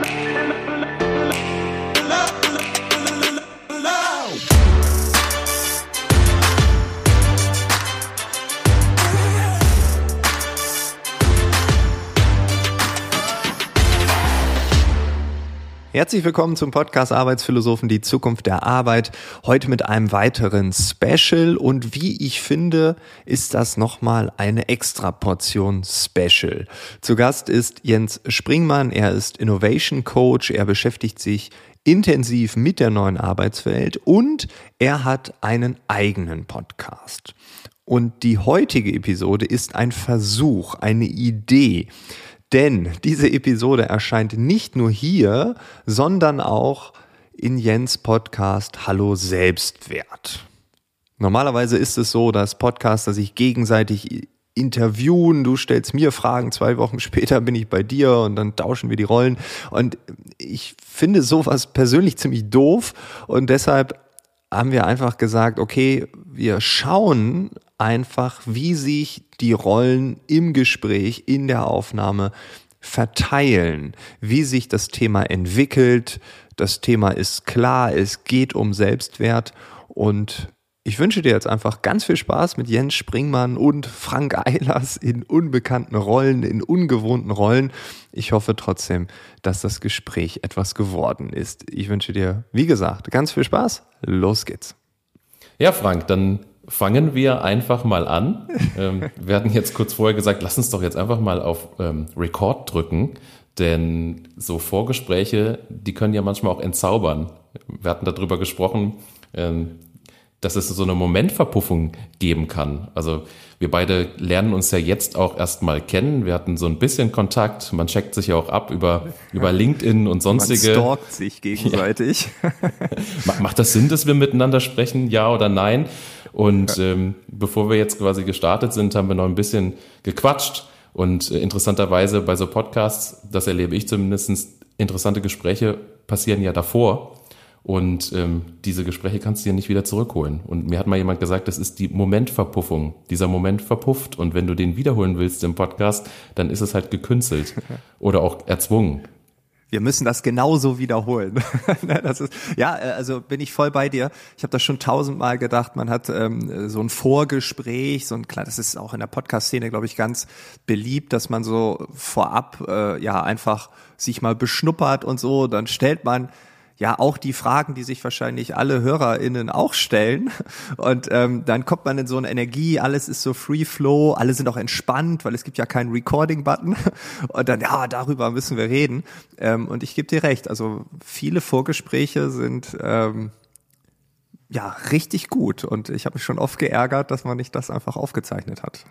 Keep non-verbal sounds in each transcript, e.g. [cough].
Thank you. Herzlich willkommen zum Podcast Arbeitsphilosophen, die Zukunft der Arbeit. Heute mit einem weiteren Special und wie ich finde, ist das nochmal eine extra Portion Special. Zu Gast ist Jens Springmann. Er ist Innovation Coach. Er beschäftigt sich intensiv mit der neuen Arbeitswelt und er hat einen eigenen Podcast. Und die heutige Episode ist ein Versuch, eine Idee, denn diese Episode erscheint nicht nur hier, sondern auch in Jens Podcast Hallo Selbstwert. Normalerweise ist es so, dass Podcaster sich gegenseitig interviewen, du stellst mir Fragen, zwei Wochen später bin ich bei dir und dann tauschen wir die Rollen. Und ich finde sowas persönlich ziemlich doof und deshalb haben wir einfach gesagt, okay, wir schauen einfach, wie sich die Rollen im Gespräch, in der Aufnahme verteilen, wie sich das Thema entwickelt. Das Thema ist klar, es geht um Selbstwert und ich wünsche dir jetzt einfach ganz viel Spaß mit Jens Springmann und Frank Eilers in unbekannten Rollen, in ungewohnten Rollen. Ich hoffe trotzdem, dass das Gespräch etwas geworden ist. Ich wünsche dir, wie gesagt, ganz viel Spaß. Los geht's. Ja, Frank, dann fangen wir einfach mal an. ähm, wir hatten jetzt kurz vorher gesagt, lass uns doch jetzt einfach mal auf ähm, Record drücken, denn so Vorgespräche, die können ja manchmal auch entzaubern. Wir hatten darüber gesprochen, ähm, dass es so eine Momentverpuffung geben kann. Also wir beide lernen uns ja jetzt auch erstmal kennen. Wir hatten so ein bisschen Kontakt. Man checkt sich ja auch ab über, über LinkedIn und sonstige. Man stalkt sich gegenseitig. [laughs] Ja. Macht das Sinn, dass wir miteinander sprechen? Ja oder nein? Und ähm, bevor wir jetzt quasi gestartet sind, haben wir noch ein bisschen gequatscht. Und äh, interessanterweise bei so Podcasts, das erlebe ich zumindest, interessante Gespräche passieren ja davor. Und ähm, diese Gespräche kannst du ja nicht wieder zurückholen. Und mir hat mal jemand gesagt, das ist die Momentverpuffung. Dieser Moment verpufft. Und wenn du den wiederholen willst im Podcast, dann ist es halt gekünstelt [laughs] oder auch erzwungen. Wir müssen das genauso wiederholen. [laughs] Ne, das ist, ja, äh, also bin ich voll bei dir. Ich habe das schon tausendmal gedacht. Man hat ähm, so ein Vorgespräch, so ein klar, das ist auch in der Podcast-Szene, glaube ich, ganz beliebt, dass man so vorab äh, ja einfach sich mal beschnuppert und so. Dann stellt man ja auch die Fragen, die sich wahrscheinlich alle HörerInnen auch stellen. Und ähm, dann kommt man in so eine Energie, alles ist so Free Flow, alle sind auch entspannt, weil es gibt ja keinen Recording-Button. Und dann, ja, darüber müssen wir reden. Ähm, und ich gebe dir recht, also viele Vorgespräche sind ähm, ja richtig gut. Und ich habe mich schon oft geärgert, dass man nicht das einfach aufgezeichnet hat.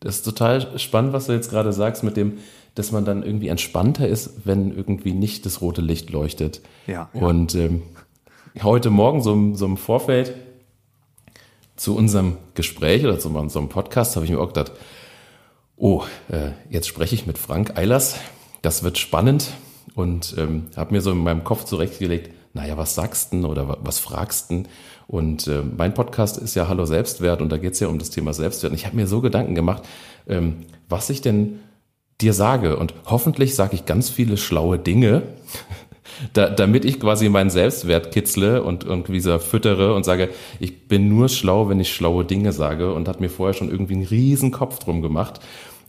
Das ist total spannend, was du jetzt gerade sagst mit dem, dass man dann irgendwie entspannter ist, wenn irgendwie nicht das rote Licht leuchtet. Ja. ja. Und ähm, heute Morgen so, so im Vorfeld zu unserem Gespräch oder zu unserem Podcast habe ich mir auch gedacht, oh, äh, jetzt spreche ich mit Frank Eilers, das wird spannend und ähm, habe mir so in meinem Kopf zurechtgelegt, naja, was sagst du oder was fragst du? Und äh, mein Podcast ist ja Hallo Selbstwert und da geht es ja um das Thema Selbstwert. Und ich habe mir so Gedanken gemacht, ähm, was ich denn dir sage. Und hoffentlich sage ich ganz viele schlaue Dinge, [laughs] da, damit ich quasi meinen Selbstwert kitzle und irgendwie so füttere und sage, ich bin nur schlau, wenn ich schlaue Dinge sage und hat mir vorher schon irgendwie einen riesen Kopf drum gemacht.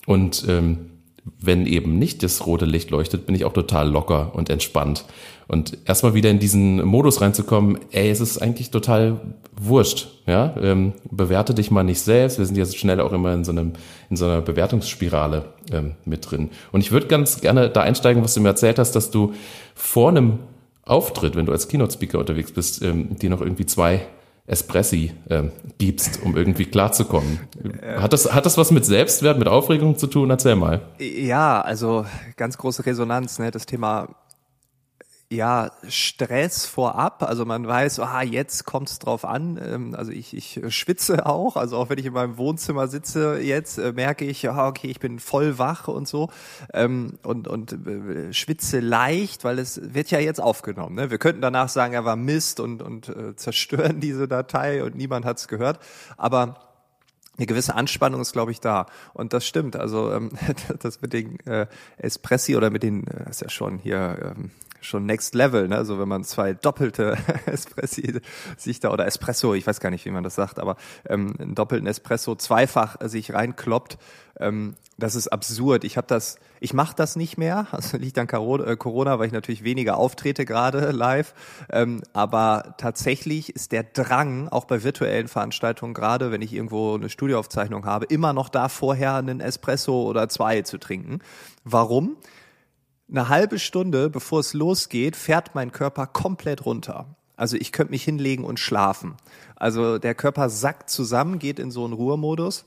Und ähm, wenn eben nicht das rote Licht leuchtet, bin ich auch total locker und entspannt. Und erstmal wieder in diesen Modus reinzukommen, ey, es ist eigentlich total wurscht, ja, ähm, bewerte dich mal nicht selbst. Wir sind ja so schnell auch immer in so einem, in so einer Bewertungsspirale ähm, mit drin. Und ich würde ganz gerne da einsteigen, was du mir erzählt hast, dass du vor einem Auftritt, wenn du als Keynote-Speaker unterwegs bist, ähm, dir noch irgendwie zwei Espressi äh, gibst, um irgendwie klarzukommen. Hat das, hat das was mit Selbstwert, mit Aufregung zu tun? Erzähl mal. Ja, also ganz große Resonanz, ne? Das Thema ja, Stress vorab. Also man weiß, ah, jetzt kommt es drauf an. Ähm, also ich, ich schwitze auch. Also auch wenn ich in meinem Wohnzimmer sitze, jetzt äh, merke ich, ja, okay, ich bin voll wach und so. Ähm, und, und äh, schwitze leicht, weil es wird ja jetzt aufgenommen. Ne? Wir könnten danach sagen, er war Mist und, und äh, zerstören [laughs] diese Datei und niemand hat es gehört. Aber eine gewisse Anspannung ist, glaube ich, da. Und das stimmt. Also ähm, [laughs] das mit den äh, Espressi oder mit den, äh, das ist ja schon hier schon Next Level, ne? Also wenn man zwei doppelte [laughs] Espressi sich da oder Espresso, ich weiß gar nicht, wie man das sagt, aber ähm, einen doppelten Espresso zweifach sich reinkloppt, ähm, das ist absurd. Ich habe das, ich mache das nicht mehr. [laughs] Also liegt an äh, Corona, weil ich natürlich weniger auftrete gerade live. Ähm, aber tatsächlich ist der Drang auch bei virtuellen Veranstaltungen gerade, wenn ich irgendwo eine Studioaufzeichnung habe, immer noch da vorher einen Espresso oder zwei zu trinken. Warum? Eine halbe Stunde, bevor es losgeht, fährt mein Körper komplett runter. Also ich könnte mich hinlegen und schlafen. Also der Körper sackt zusammen, geht in so einen Ruhemodus.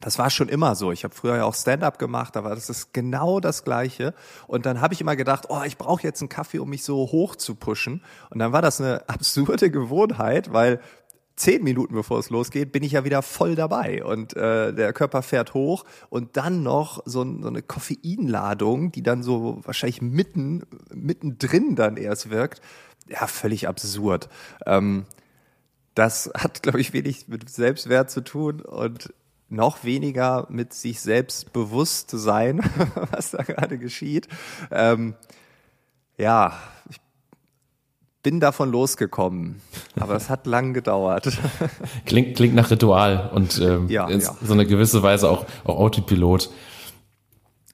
Das war schon immer so. Ich habe früher ja auch Stand-up gemacht, aber das ist genau das Gleiche. Und dann habe ich immer gedacht, oh, ich brauche jetzt einen Kaffee, um mich so hoch zu pushen. Und dann war das eine [laughs] absurde Gewohnheit, weil zehn Minuten bevor es losgeht, bin ich ja wieder voll dabei und äh, der Körper fährt hoch und dann noch so, so eine Koffeinladung, die dann so wahrscheinlich mitten mittendrin dann erst wirkt. Ja, völlig absurd. Ähm, das hat, glaube ich, wenig mit Selbstwert zu tun und noch weniger mit sich selbst bewusst sein, [laughs] was da gerade geschieht. Ähm, ja, bin davon losgekommen, aber es hat lang gedauert. [laughs] Klingt, klingt nach Ritual und ähm, ja, in ja. so eine gewisse Weise auch, auch Autopilot.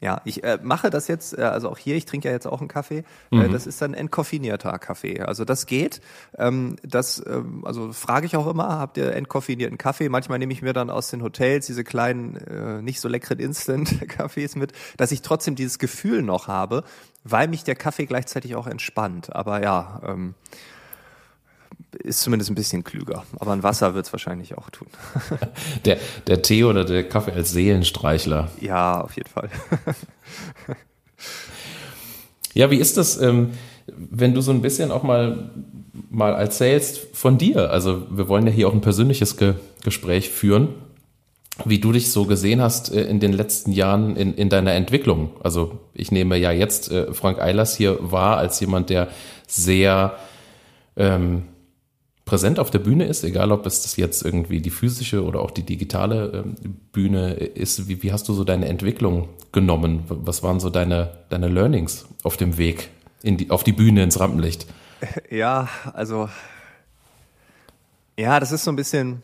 Ja, ich äh, mache das jetzt, äh, also auch hier, ich trinke ja jetzt auch einen Kaffee. Äh, mhm. Äh, das ist dann entkoffinierter Kaffee. Also das geht. Ähm, das, ähm, also frage ich auch immer, habt ihr entkoffinierten Kaffee? Manchmal nehme ich mir dann aus den Hotels diese kleinen, äh, nicht so leckeren Instant-Kaffees mit, dass ich trotzdem dieses Gefühl noch habe, weil mich der Kaffee gleichzeitig auch entspannt. Aber ja, ähm, ist zumindest ein bisschen klüger. Aber ein Wasser wird es wahrscheinlich auch tun. [laughs] Der, der Tee oder der Kaffee als Seelenstreichler. Ja, auf jeden Fall. [laughs] Ja, wie ist das, ähm, wenn du so ein bisschen auch mal, mal erzählst von dir? Also wir wollen ja hier auch ein persönliches Ge Gespräch führen, wie du dich so gesehen hast äh, in den letzten Jahren in, in deiner Entwicklung. Also ich nehme ja jetzt äh, Frank Eilers hier wahr als jemand, der sehr ähm, präsent auf der Bühne ist, egal ob es das jetzt irgendwie die physische oder auch die digitale ähm, Bühne ist. Wie, wie hast du so deine Entwicklung genommen? Was waren so deine, deine Learnings auf dem Weg in die, auf die Bühne ins Rampenlicht? [laughs] Ja, also ja, das ist so ein bisschen,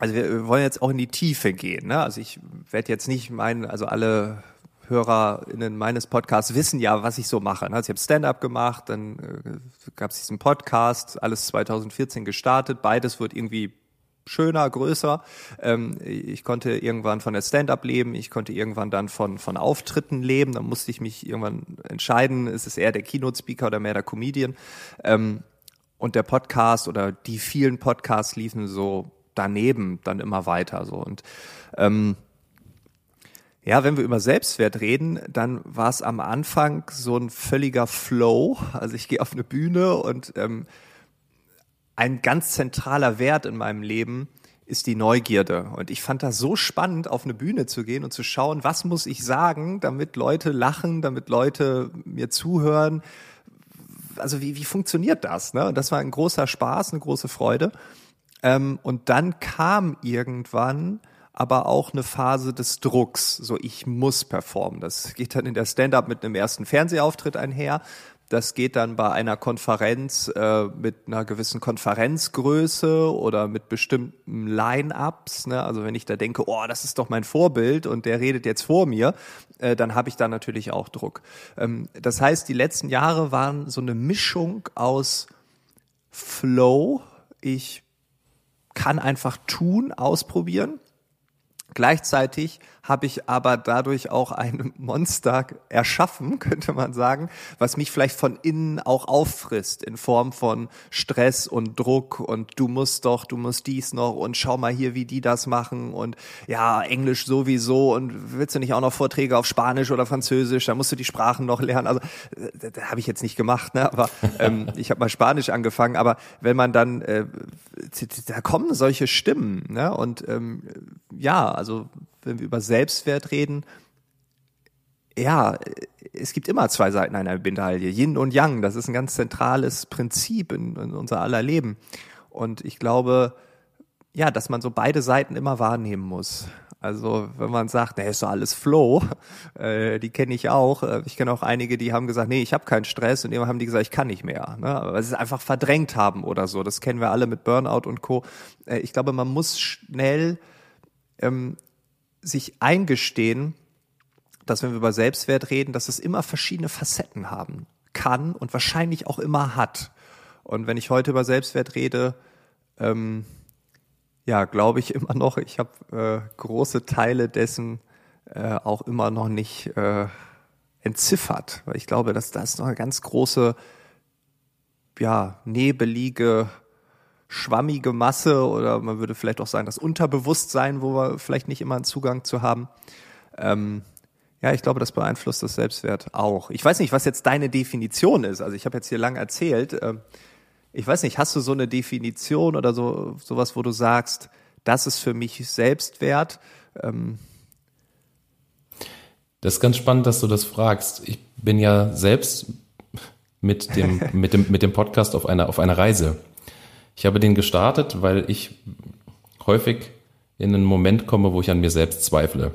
also wir wollen jetzt auch in die Tiefe gehen. Ne? Also ich werde jetzt nicht meinen, also alle HörerInnen meines Podcasts wissen ja, was ich so mache. Also ich habe Stand-up gemacht, dann äh, gab es diesen Podcast, alles 2014 gestartet. Beides wird irgendwie schöner, größer. Ähm, ich konnte irgendwann von der Stand-up leben, ich konnte irgendwann dann von, von Auftritten leben. Dann musste ich mich irgendwann entscheiden, ist es eher der Keynote-Speaker oder mehr der Comedian. Ähm, und der Podcast oder die vielen Podcasts liefen so daneben dann immer weiter so und ähm, ja, wenn wir über Selbstwert reden, dann war es am Anfang so ein völliger Flow. Also ich gehe auf eine Bühne und ähm, ein ganz zentraler Wert in meinem Leben ist die Neugierde. Und ich fand das so spannend, auf eine Bühne zu gehen und zu schauen, was muss ich sagen, damit Leute lachen, damit Leute mir zuhören. Also wie, wie funktioniert das? Ne? Und das war ein großer Spaß, eine große Freude. Ähm, und dann kam irgendwann aber auch eine Phase des Drucks. So, ich muss performen. Das geht dann in der Stand-up mit einem ersten Fernsehauftritt einher. Das geht dann bei einer Konferenz äh, mit einer gewissen Konferenzgröße oder mit bestimmten Line-ups. Ne? Also wenn ich da denke, oh, das ist doch mein Vorbild und der redet jetzt vor mir, äh, dann habe ich da natürlich auch Druck. Ähm, das heißt, die letzten Jahre waren so eine Mischung aus Flow. Ich kann einfach tun, ausprobieren. Gleichzeitig habe ich aber dadurch auch ein [laughs] Monster erschaffen, könnte man sagen, was mich vielleicht von innen auch auffrisst in Form von Stress und Druck und du musst doch, du musst dies noch und schau mal hier, wie die das machen und ja, Englisch sowieso und willst du nicht auch noch Vorträge auf Spanisch oder Französisch, da musst du die Sprachen noch lernen. Also äh, da habe ich jetzt nicht gemacht, ne? aber [laughs] ähm, ich habe mal Spanisch angefangen, aber wenn man dann, äh, da kommen solche Stimmen ne? und ähm, ja, also wenn wir über Selbstwert reden, ja, es gibt immer zwei Seiten einer Medaille, Yin und Yang. Das ist ein ganz zentrales Prinzip in, in unser aller Leben. Und ich glaube, ja, dass man so beide Seiten immer wahrnehmen muss. Also wenn man sagt, nee, ist doch alles Flow, [laughs] äh, die kenne ich auch. Äh, ich kenne auch einige, die haben gesagt, nee, ich habe keinen Stress und immer haben die gesagt, ich kann nicht mehr. Ne? Weil sie es einfach verdrängt haben oder so. Das kennen wir alle mit Burnout und Co. Äh, ich glaube, man muss schnell ähm, sich eingestehen, dass wenn wir über Selbstwert reden, dass es immer verschiedene Facetten haben kann und wahrscheinlich auch immer hat. Und wenn ich heute über Selbstwert rede, ähm, ja, glaube ich immer noch, ich habe äh, große Teile dessen äh, auch immer noch nicht äh, entziffert, weil ich glaube, dass das noch eine ganz große, ja, nebelige, schwammige Masse oder man würde vielleicht auch sagen, das Unterbewusstsein, wo wir vielleicht nicht immer einen Zugang zu haben. Ähm, ja, ich glaube, das beeinflusst das Selbstwert auch. Ich weiß nicht, was jetzt deine Definition ist. Also ich habe jetzt hier lang erzählt. Ähm, ich weiß nicht, hast du so eine Definition oder so sowas, wo du sagst, das ist für mich Selbstwert? Ähm das ist ganz spannend, dass du das fragst. Ich bin ja selbst mit dem, mit dem, mit dem Podcast auf einer, auf einer Reise. Ich habe den gestartet, weil ich häufig in einen Moment komme, wo ich an mir selbst zweifle.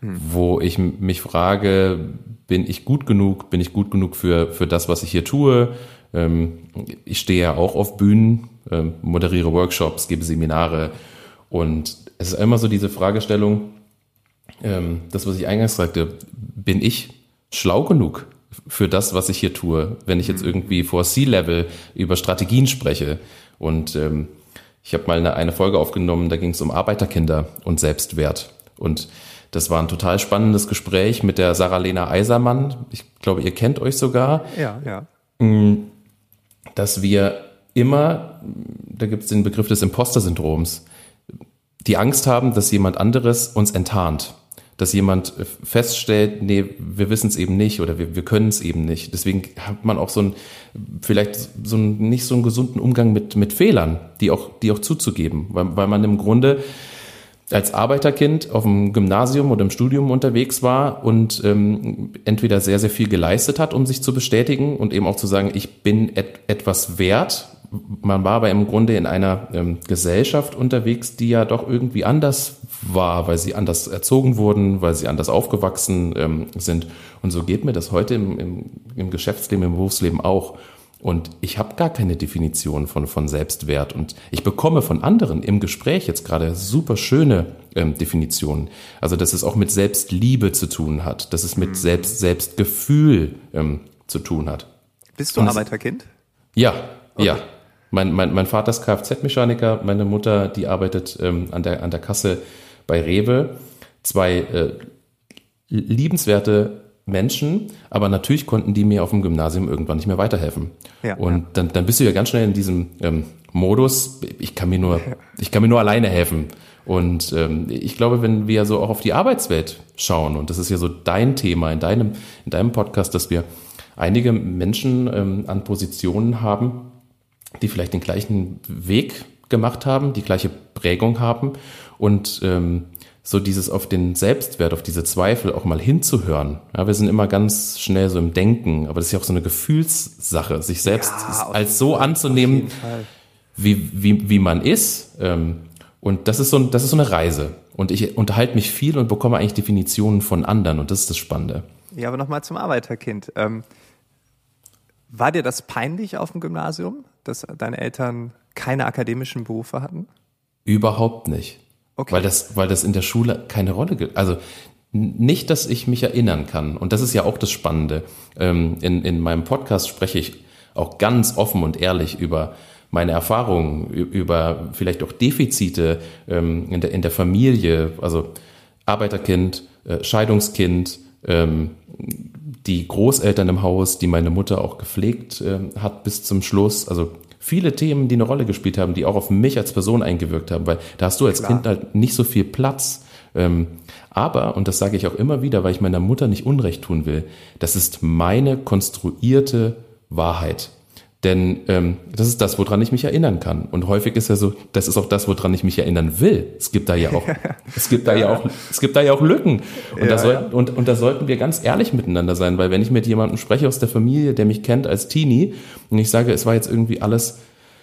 Hm. Wo ich mich frage, bin ich gut genug? Bin ich gut genug für, für das, was ich hier tue? Ähm, ich stehe ja auch auf Bühnen, ähm, moderiere Workshops, gebe Seminare und es ist immer so diese Fragestellung, ähm, das, was ich eingangs sagte, bin ich schlau genug für das, was ich hier tue, wenn ich jetzt irgendwie vor C-Level über Strategien spreche und ich habe mal eine, eine Folge aufgenommen, da ging es um Arbeiterkinder und Selbstwert und das war ein total spannendes Gespräch mit der Sarah-Lena Eisermann. Ich glaube, ihr kennt euch sogar. Ja, ja. Mm, dass wir immer, da gibt es den Begriff des Imposter-Syndroms, die Angst haben, dass jemand anderes uns enttarnt. Dass jemand feststellt, nee, wir wissen es eben nicht oder wir, wir können es eben nicht. Deswegen hat man auch so ein, vielleicht so ein, nicht so einen gesunden Umgang mit, mit Fehlern, die auch, die auch zuzugeben, weil, weil man im Grunde als Arbeiterkind auf dem Gymnasium oder im Studium unterwegs war und ähm, entweder sehr, sehr viel geleistet hat, um sich zu bestätigen und eben auch zu sagen, ich bin et etwas wert. Man war aber im Grunde in einer ähm, Gesellschaft unterwegs, die ja doch irgendwie anders war, weil sie anders erzogen wurden, weil sie anders aufgewachsen ähm, sind. Und so geht mir das heute im, im, im Geschäftsleben, im Berufsleben auch. Und ich habe gar keine Definition von, von Selbstwert. Und ich bekomme von anderen im Gespräch jetzt gerade super schöne ähm, Definitionen. Also, dass es auch mit Selbstliebe zu tun hat, dass es mit mhm. Selbst, Selbstgefühl ähm, zu tun hat. Bist du Und Arbeiterkind? Ja, okay. ja. Mein, mein, mein Vater ist Kfz-Mechaniker, meine Mutter, die arbeitet ähm, an, der, an der Kasse bei Rewe. Zwei äh, liebenswerte Menschen, aber natürlich konnten die mir auf dem Gymnasium irgendwann nicht mehr weiterhelfen. Ja, und. Dann, dann bist du ja ganz schnell in diesem ähm, Modus, ich kann mir nur, ich kann mir nur alleine helfen. Und ähm, ich glaube, wenn wir so auch auf die Arbeitswelt schauen, und das ist ja so dein Thema in deinem, in deinem Podcast, dass wir einige Menschen ähm, an Positionen haben, die vielleicht den gleichen Weg gemacht haben, die gleiche Prägung haben und ähm, so dieses auf den Selbstwert, auf diese Zweifel auch mal hinzuhören. Ja, wir sind immer ganz schnell so im Denken, aber das ist ja auch so eine Gefühlssache, sich selbst ja, als so anzunehmen, wie, wie, wie man ist. Ähm, und das ist, so, das ist so eine Reise. Und ich unterhalte mich viel und bekomme eigentlich Definitionen von anderen und das ist das Spannende. Ja, aber nochmal zum Arbeiterkind. Ähm, war dir das peinlich auf dem Gymnasium, dass deine Eltern keine akademischen Berufe hatten? Überhaupt nicht. Okay. Weil das, weil das in der Schule keine Rolle gibt. Also nicht, dass ich mich erinnern kann. Und das ist ja auch das Spannende. Ähm, in, in meinem Podcast spreche ich auch ganz offen und ehrlich über meine Erfahrungen, über vielleicht auch Defizite ähm, in, der, in der Familie, also Arbeiterkind, äh, Scheidungskind, ähm, die Großeltern im Haus, die meine Mutter auch gepflegt hat bis zum Schluss. Also viele Themen, die eine Rolle gespielt haben, die auch auf mich als Person eingewirkt haben, weil da hast du als Klar. Kind halt nicht so viel Platz. Ähm, aber, und das sage ich auch immer wieder, weil ich meiner Mutter nicht Unrecht tun will, das ist meine konstruierte Wahrheit. Denn ähm, das ist das, woran ich mich erinnern kann. Und häufig ist ja so, das ist auch das, woran ich mich erinnern will. Es gibt da ja auch, [laughs] es gibt da ja auch, es gibt da ja auch Lücken. Und, ja, da soll, ja. und, und da sollten wir ganz ehrlich miteinander sein, weil wenn ich mit jemandem spreche aus der Familie, der mich kennt als Teenie, und ich sage, es war jetzt irgendwie alles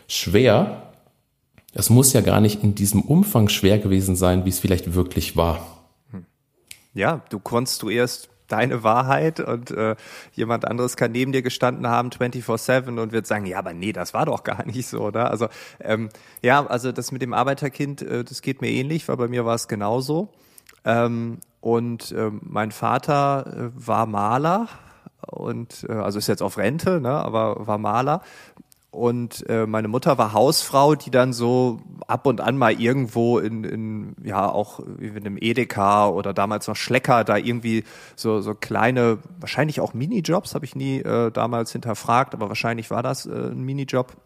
schwer, es muss ja gar nicht in diesem Umfang schwer gewesen sein, wie es vielleicht wirklich war. Ja, du konstruierst deine Wahrheit und äh, jemand anderes kann neben dir gestanden haben 24/7 und wird sagen, ja, aber nee, das war doch gar [laughs] nicht so, oder? Also ähm, ja, also das mit dem Arbeiterkind, äh, das geht mir ähnlich, weil bei mir war es genauso. Ähm, und äh, mein Vater äh, war Maler und äh, also ist jetzt auf Rente, ne, aber war Maler und äh, meine Mutter war Hausfrau, die dann so ab und an mal irgendwo in, in ja auch in einem Edeka oder damals noch Schlecker da irgendwie so so kleine, wahrscheinlich auch Minijobs, habe ich nie äh, damals hinterfragt, aber wahrscheinlich war das äh, ein Minijob,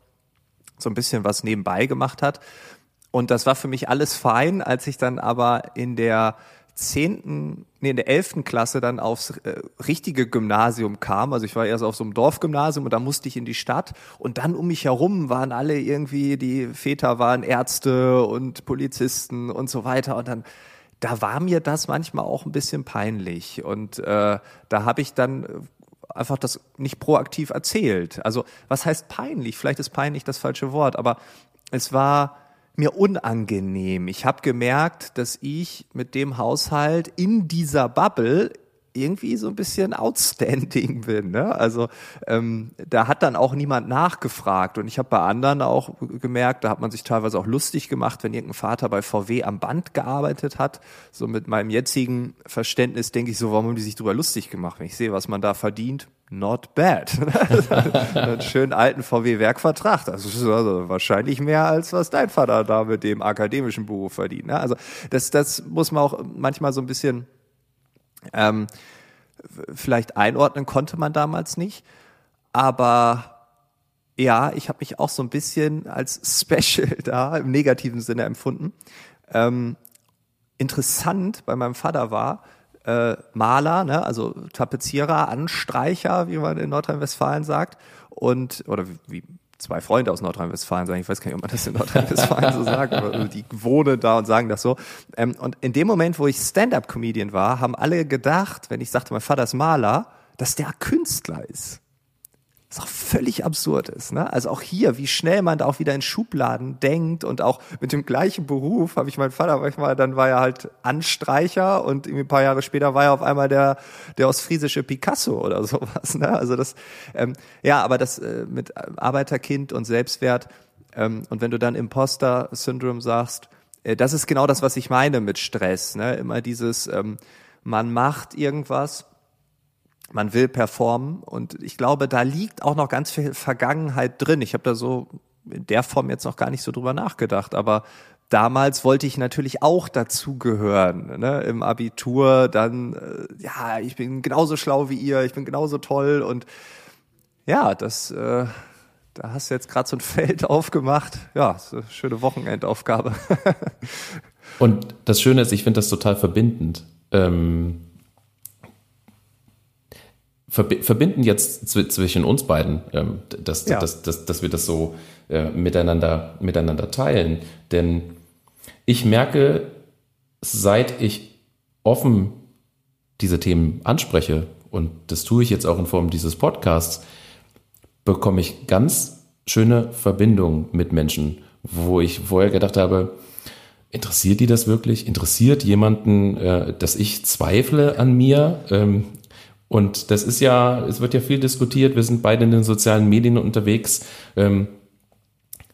so ein bisschen was nebenbei gemacht hat. Und das war für mich alles fein, als ich dann aber in der zehnten, nee, in der elften Klasse dann aufs äh, richtige Gymnasium kam. Also ich war erst auf so einem Dorfgymnasium und da musste ich in die Stadt und dann um mich herum waren alle irgendwie, die Väter waren Ärzte und Polizisten und so weiter und dann da war mir das manchmal auch ein bisschen peinlich und äh, da habe ich dann einfach das nicht proaktiv erzählt. Also was heißt peinlich? Vielleicht ist peinlich das falsche Wort, aber es war mir unangenehm. Ich habe gemerkt, dass ich mit dem Haushalt in dieser Bubble irgendwie so ein bisschen outstanding bin. Ne? Also ähm, da hat dann auch niemand nachgefragt. Und ich habe bei anderen auch gemerkt, da hat man sich teilweise auch lustig gemacht, wenn irgendein Vater bei VW am Band gearbeitet hat. So mit meinem jetzigen Verständnis denke ich so, warum haben die sich darüber lustig gemacht? Wenn ich sehe, was man da verdient, not bad. [laughs] Einen schönen alten VW-Werkvertrag. Das ist also wahrscheinlich mehr, als was dein Vater da mit dem akademischen Beruf verdient. Ne? Also das, das muss man auch manchmal so ein bisschen ähm, vielleicht einordnen konnte man damals nicht. Aber ja, ich habe mich auch so ein bisschen als [laughs] Special da im negativen Sinne empfunden. Ähm, interessant bei meinem Vater war, äh, Maler, ne, also Tapezierer, Anstreicher, wie man in Nordrhein-Westfalen sagt, und oder wie zwei Freunde aus Nordrhein-Westfalen sagen, ich weiß gar nicht, ob man das in Nordrhein-Westfalen so sagt, aber [laughs] die wohnen da und sagen das so. Ähm, und in dem Moment, wo ich Stand-up-Comedian war, haben alle gedacht, wenn ich sagte, mein Vater ist Maler, dass der Künstler ist. Was auch völlig absurd ist. Ne? Also auch hier, wie schnell man da auch wieder in Schubladen denkt und auch mit dem gleichen Beruf habe ich meinen Vater manchmal, dann war er halt Anstreicher und irgendwie ein paar Jahre später war er auf einmal der, der ostfriesische Picasso oder [laughs] sowas. Ne? Also das, ähm, ja, aber das äh, mit Arbeiterkind und Selbstwert ähm, und wenn du dann Imposter-Syndrom sagst, äh, das ist genau das, was ich meine mit Stress. Ne? Immer dieses, ähm, man macht irgendwas man will performen und ich glaube, da liegt auch noch ganz viel Vergangenheit drin. Ich habe da so in der Form jetzt noch gar nicht so drüber nachgedacht, aber damals wollte ich natürlich auch dazugehören. Ne? Im Abitur dann, äh, ja, ich bin genauso schlau wie ihr, ich bin genauso toll und ja, das, äh, da hast du jetzt gerade so ein [laughs] Feld aufgemacht. Ja, so eine schöne Wochenendaufgabe. [laughs] und das Schöne ist, ich finde das total verbindend. Ähm verbinden jetzt zwischen uns beiden, ähm, dass, ja. dass, dass, dass wir das so äh, miteinander, miteinander teilen. Denn ich merke, seit ich offen diese Themen anspreche, und das tue ich jetzt auch in Form dieses Podcasts, bekomme ich ganz schöne Verbindungen mit Menschen, wo ich vorher gedacht habe, interessiert die das wirklich? Interessiert jemanden, äh, dass ich zweifle an mir? Und das ist ja, es wird ja viel diskutiert, wir sind beide in den sozialen Medien unterwegs. Ähm,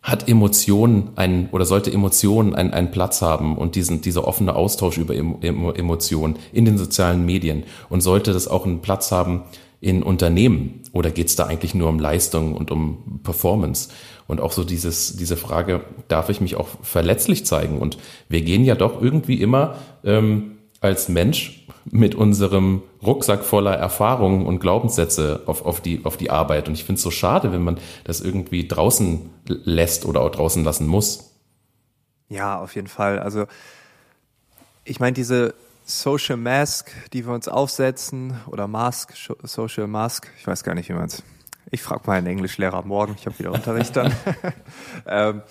hat Emotionen ein oder sollte Emotionen einen, einen Platz haben und diesen, dieser offene Austausch über Emotionen in den sozialen Medien und sollte das auch einen Platz haben in Unternehmen oder geht es da eigentlich nur um Leistung und um Performance? Und auch so dieses, diese Frage, darf ich mich auch verletzlich zeigen? Und wir gehen ja doch irgendwie immer ähm, als Mensch mit unserem Rucksack voller Erfahrungen und Glaubenssätze auf, auf, die, auf die Arbeit. Und ich finde es so schade, wenn man das irgendwie draußen lässt oder auch draußen lassen muss. Ja, auf jeden Fall. Also ich meine, diese Social Mask, die wir uns aufsetzen, oder Mask, Social Mask, ich weiß gar nicht, wie man es. Ich frage mal einen Englischlehrer morgen, ich habe wieder Unterricht dann. [laughs] [laughs] ähm,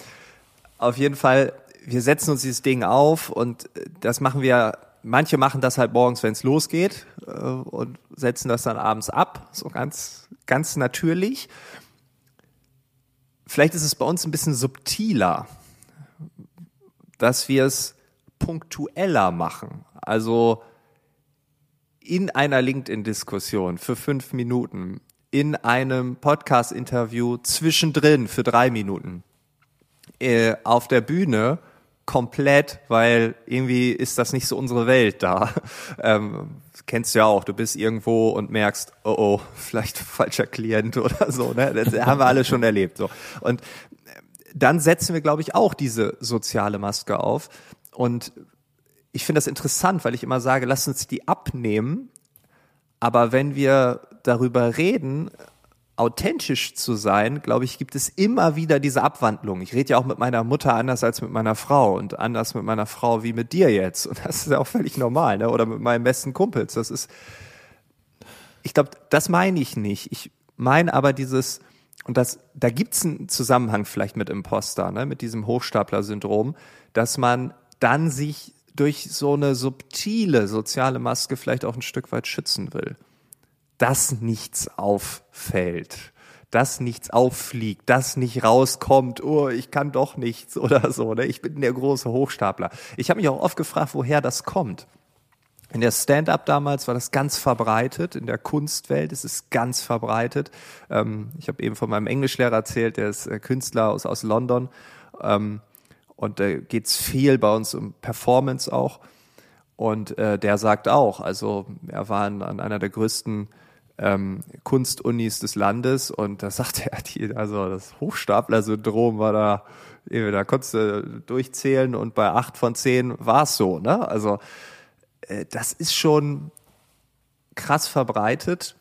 auf jeden Fall, wir setzen uns dieses Ding auf und das machen wir manche machen das halt morgens, wenn es losgeht äh, und setzen das dann abends ab, so ganz, ganz natürlich. Vielleicht ist es bei uns ein bisschen subtiler, dass wir es punktueller machen. Also in einer LinkedIn-Diskussion für fünf Minuten, in einem Podcast-Interview zwischendrin für drei Minuten, äh, auf der Bühne komplett, weil irgendwie ist das nicht so unsere Welt da. [laughs] Ähm, kennst du ja auch, du bist irgendwo und merkst, oh oh, [laughs] vielleicht falscher Klient oder so. Ne? Das haben wir alle schon erlebt. So. Und dann setzen wir, glaube ich, auch diese soziale Maske auf. Und ich finde das interessant, weil ich immer sage, lass uns die abnehmen. Aber wenn wir darüber reden, authentisch zu sein, glaube ich, gibt es immer wieder diese Abwandlung. Ich rede ja auch mit meiner Mutter anders als mit meiner Frau und anders mit meiner Frau wie mit dir jetzt. Und das ist ja auch völlig normal, ne? Oder mit meinen besten Kumpels. Das ist, ich glaube, das meine ich nicht. Ich meine aber dieses, und das, da gibt's einen Zusammenhang vielleicht mit Imposter, ne? mit diesem Hochstapler-Syndrom, dass man dann sich durch so eine subtile soziale Maske vielleicht auch ein Stück weit schützen will dass nichts auffällt, dass nichts auffliegt, dass nicht rauskommt, oh, ich kann doch nichts [laughs] oder so. Ne? Ich bin der große Hochstapler. Ich habe mich auch oft gefragt, woher das kommt. In der Stand-up damals war das ganz verbreitet, in der Kunstwelt ist es ganz verbreitet. Ähm, ich habe eben von meinem Englischlehrer erzählt, der ist äh, Künstler aus, aus London. Ähm, und da geht's viel bei uns um Performance auch. Und äh, der sagt auch, also er war an, an einer der größten ähm, Kunstunis des Landes und da sagte er, die, also das Hochstapler-Syndrom war da, da konntest du durchzählen und bei acht von zehn war es so, ne? Also äh, das ist schon krass verbreitet.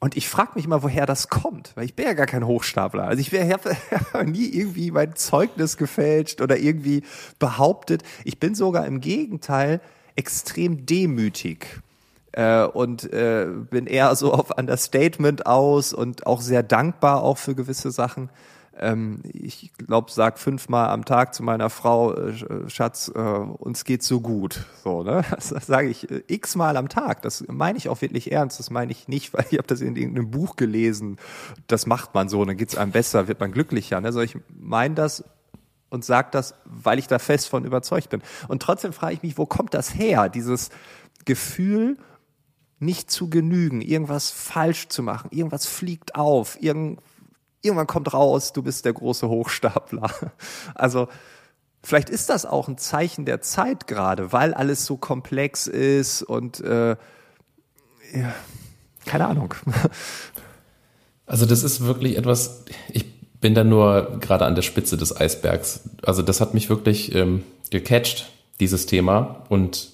Und ich frage mich mal, woher das kommt, weil ich bin ja gar kein Hochstapler. Also [laughs] ich hab nie irgendwie mein Zeugnis gefälscht oder irgendwie behauptet. Ich bin sogar im Gegenteil extrem demütig äh, und äh, bin eher so auf Understatement aus und auch sehr dankbar auch für gewisse Sachen. Ähm, ich glaube, sag fünfmal am Tag zu meiner Frau, äh, Schatz, äh, uns geht's so gut. So, ne? [laughs] Das, das sage ich äh, x-mal am Tag. Das meine ich auch wirklich ernst. Das meine ich nicht, [laughs] weil ich habe das in irgendeinem Buch gelesen. Das macht man so, dann geht's einem besser, wird man glücklicher. Ne? Also ich meine das und sage das, weil ich da fest von überzeugt bin. Und trotzdem frage ich mich, wo kommt das her? Dieses Gefühl, nicht zu genügen, irgendwas falsch zu machen, irgendwas fliegt auf, irgend, irgendwann kommt raus, du bist der große Hochstapler. [laughs] Also vielleicht ist das auch ein Zeichen der Zeit gerade, weil alles so komplex ist und äh, ja, keine Ahnung. [laughs] Also das ist wirklich etwas, ich bin da nur gerade an der Spitze des Eisbergs. Also das hat mich wirklich ähm, gecatcht, dieses Thema. Und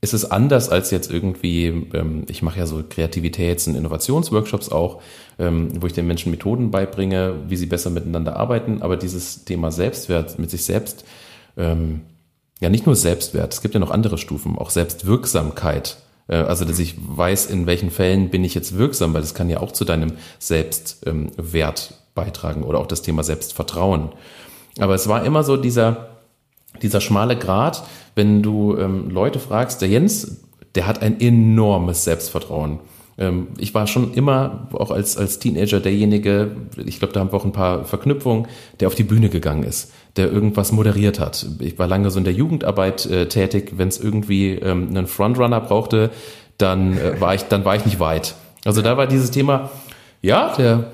ist es anders als jetzt irgendwie, ähm, ich mache ja so Kreativitäts- und Innovationsworkshops auch, ähm, wo ich den Menschen Methoden beibringe, wie sie besser miteinander arbeiten, aber dieses Thema Selbstwert mit sich selbst, ähm, ja nicht nur Selbstwert, es gibt ja noch andere Stufen, auch Selbstwirksamkeit. Äh, also, dass ich weiß, in welchen Fällen bin ich jetzt wirksam, weil das kann ja auch zu deinem Selbstwert beitragen oder auch das Thema Selbstvertrauen. Aber es war immer so dieser, dieser schmale Grat, wenn du ähm, Leute fragst, der Jens, der hat ein enormes Selbstvertrauen. Ähm, ich war schon immer, auch als, als Teenager, derjenige, ich glaube, da haben wir auch ein paar Verknüpfungen, der auf die Bühne gegangen ist, der irgendwas moderiert hat. Ich war lange so in der Jugendarbeit äh, tätig. Wenn es irgendwie ähm, einen Frontrunner brauchte, dann äh, war ich, dann war ich nicht weit. Also da war dieses Thema, ja, der,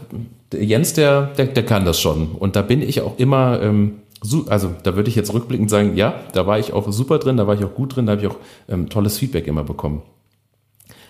der Jens, der, der, der kann das schon. Und da bin ich auch immer ähm, also da würde ich jetzt rückblickend sagen, ja, da war ich auch super drin, da war ich auch gut drin, da habe ich auch ähm, tolles Feedback immer bekommen.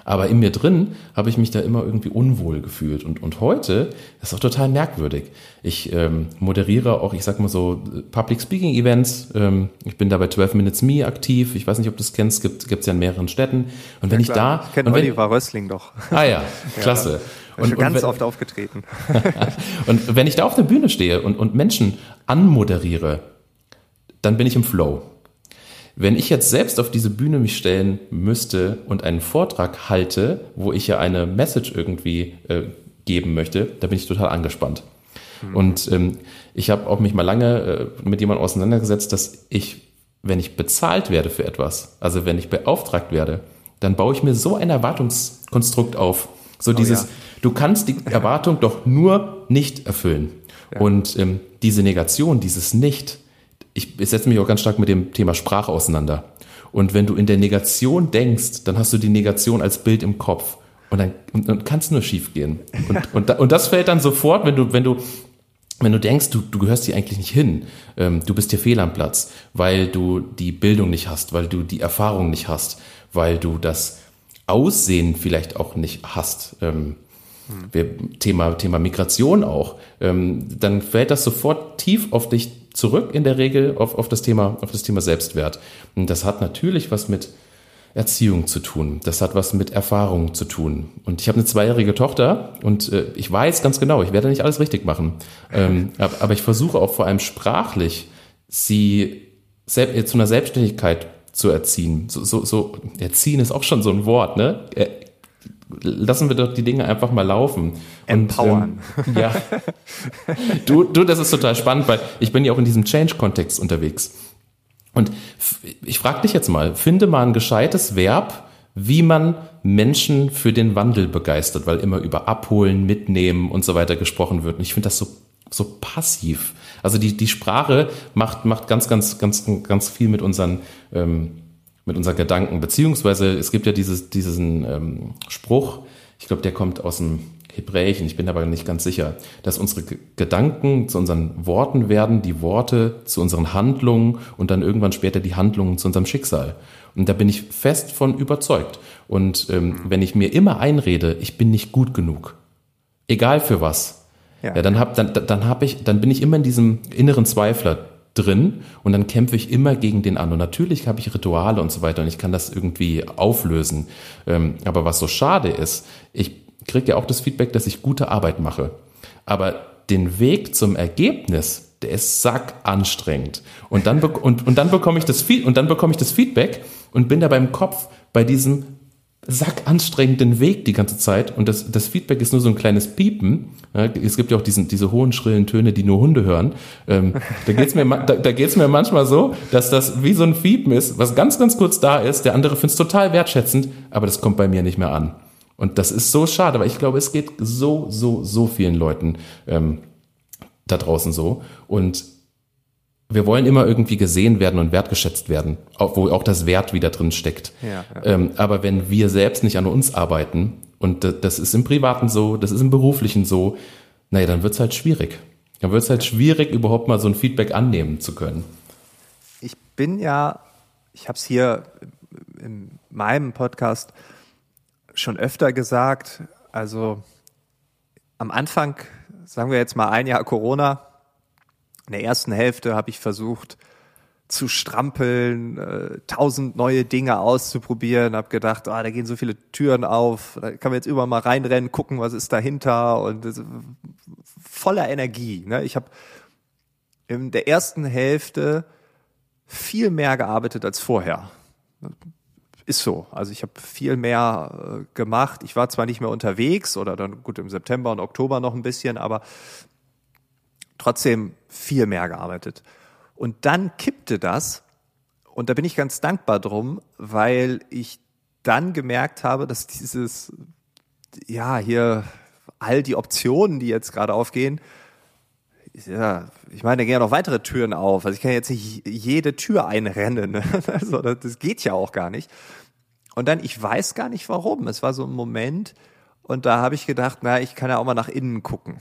Aber in mir drin habe ich mich da immer irgendwie unwohl gefühlt. Und, und heute ist auch total merkwürdig. Ich ähm, moderiere auch, ich sag mal so, Public Speaking Events. Ähm, ich bin da bei 12 Minutes Me aktiv. Ich weiß nicht, ob du es kennst, gibt es ja in mehreren Städten. Und wenn ja, ich da. Ich kenne Oliver Rössling doch. Ah ja, [laughs] klasse. ja. Und, schon ganz wenn, oft aufgetreten. [laughs] und wenn ich da auf der Bühne stehe und, und Menschen anmoderiere, dann bin ich im Flow. Wenn ich jetzt selbst auf diese Bühne mich stellen müsste und einen Vortrag halte, wo ich ja eine Message irgendwie äh, geben möchte, da bin ich total angespannt. Mhm. Und ähm, ich habe auch mich mal lange äh, mit jemandem auseinandergesetzt, dass ich, wenn ich bezahlt werde für etwas, also wenn ich beauftragt werde, dann baue ich mir so ein Erwartungskonstrukt auf. So oh, dieses, ja. Du kannst die Erwartung doch nur nicht erfüllen. Ja. Und ähm, diese Negation, dieses Nicht, ich, setze mich auch ganz stark mit dem Thema Sprache auseinander. Und wenn du in der Negation denkst, dann hast du die Negation als Bild im Kopf. Und dann, und, und kann es nur schief gehen. Und, [laughs] und, und das fällt dann sofort, wenn du, wenn du, wenn du denkst, du, du gehörst hier eigentlich nicht hin, ähm, du bist hier fehl am Platz, weil du die Bildung nicht hast, weil du die Erfahrung nicht hast, weil du das Aussehen vielleicht auch nicht hast. Ähm, hm. Thema, Thema Migration auch, ähm, dann fällt das sofort tief auf dich zurück in der Regel auf, auf, das Thema, auf das Thema Selbstwert. Und das hat natürlich was mit Erziehung zu tun. Das hat was mit Erfahrung zu tun. Und ich habe eine zweijährige Tochter und äh, ich weiß ganz genau, ich werde nicht alles richtig machen. Ähm, [laughs] aber, aber ich versuche auch vor allem sprachlich sie äh, zu einer Selbstständigkeit zu erziehen. So, so, so, erziehen ist auch schon so ein Wort, ne? Lassen wir doch die Dinge einfach mal laufen. Empowern. Und, ähm, [laughs] ja. Du, du, das ist total spannend, weil ich bin ja auch in diesem Change-Kontext unterwegs. Und ich frage dich jetzt mal, finde mal ein gescheites Verb, wie man Menschen für den Wandel begeistert, weil immer über abholen, mitnehmen und so weiter gesprochen wird. Und ich finde das so, so passiv. Also die, die Sprache macht, macht ganz, ganz, ganz, ganz viel mit unseren, ähm, mit unseren Gedanken. Beziehungsweise es gibt ja dieses, diesen ähm, Spruch, ich glaube, der kommt aus dem Hebräischen, ich bin aber nicht ganz sicher, dass unsere Gedanken zu unseren Worten werden, die Worte zu unseren Handlungen und dann irgendwann später die Handlungen zu unserem Schicksal. Und da bin ich fest von überzeugt. Und ähm, wenn ich mir immer einrede, ich bin nicht gut genug, egal für was, ja. ja dann, hab, dann, dann, hab ich, dann bin ich immer in diesem inneren Zweifler drin und dann kämpfe ich immer gegen den an. Und natürlich habe ich Rituale und so weiter und ich kann das irgendwie auflösen. Ähm, aber was so schade ist, ich kriege ja auch das Feedback, dass ich gute Arbeit mache. Aber den Weg zum Ergebnis, der ist sack anstrengend. Und dann, und, und dann bekomme ich das und dann bekomme ich das Feedback und bin da beim Kopf bei diesem sackanstrengenden Weg die ganze Zeit und das, das Feedback ist nur so ein kleines Piepen. Es gibt ja auch diesen, diese hohen, schrillen Töne, die nur Hunde hören. Ähm, da geht's mir, da, da geht's mir manchmal so, dass das wie so ein Piepen ist, was ganz, ganz kurz da ist. Der andere findet es total wertschätzend, aber das kommt bei mir nicht mehr an. Und das ist so schade, aber ich glaube, es geht so, so, so vielen Leuten ähm, da draußen so. Und wir wollen immer irgendwie gesehen werden und wertgeschätzt werden, wo auch das Wert wieder drin steckt. Ja, ja. Ähm, aber wenn wir selbst nicht an uns arbeiten, und das ist im Privaten so, das ist im Beruflichen so, naja, dann wird's halt schwierig. Dann wird's halt schwierig, überhaupt mal so ein Feedback annehmen zu können. Ich bin ja, ich habe es hier in meinem Podcast schon öfter gesagt, also am Anfang, sagen wir jetzt mal ein Jahr Corona, in der ersten Hälfte habe ich versucht zu strampeln, äh, tausend neue Dinge auszuprobieren, habe gedacht, ah, da gehen so viele Türen auf, da kann man jetzt überall mal reinrennen, gucken, was ist dahinter und das, voller Energie. Ne? Ich habe in der ersten Hälfte viel mehr gearbeitet als vorher. Ist so. Also ich habe viel mehr äh, gemacht. Ich war zwar nicht mehr unterwegs oder dann gut im September und Oktober noch ein bisschen, aber trotzdem viel mehr gearbeitet. Und dann kippte das und da bin ich ganz dankbar drum, weil ich dann gemerkt habe, dass dieses, ja, hier all die Optionen, die jetzt gerade aufgehen, ja, ich meine, da gehen ja noch weitere Türen auf. Also ich kann jetzt nicht jede Tür einrennen. Ne? [laughs] Also das geht ja auch gar nicht. Und dann, ich weiß gar nicht warum. Es war so ein Moment und da habe ich gedacht, na, ich kann ja auch mal nach innen gucken.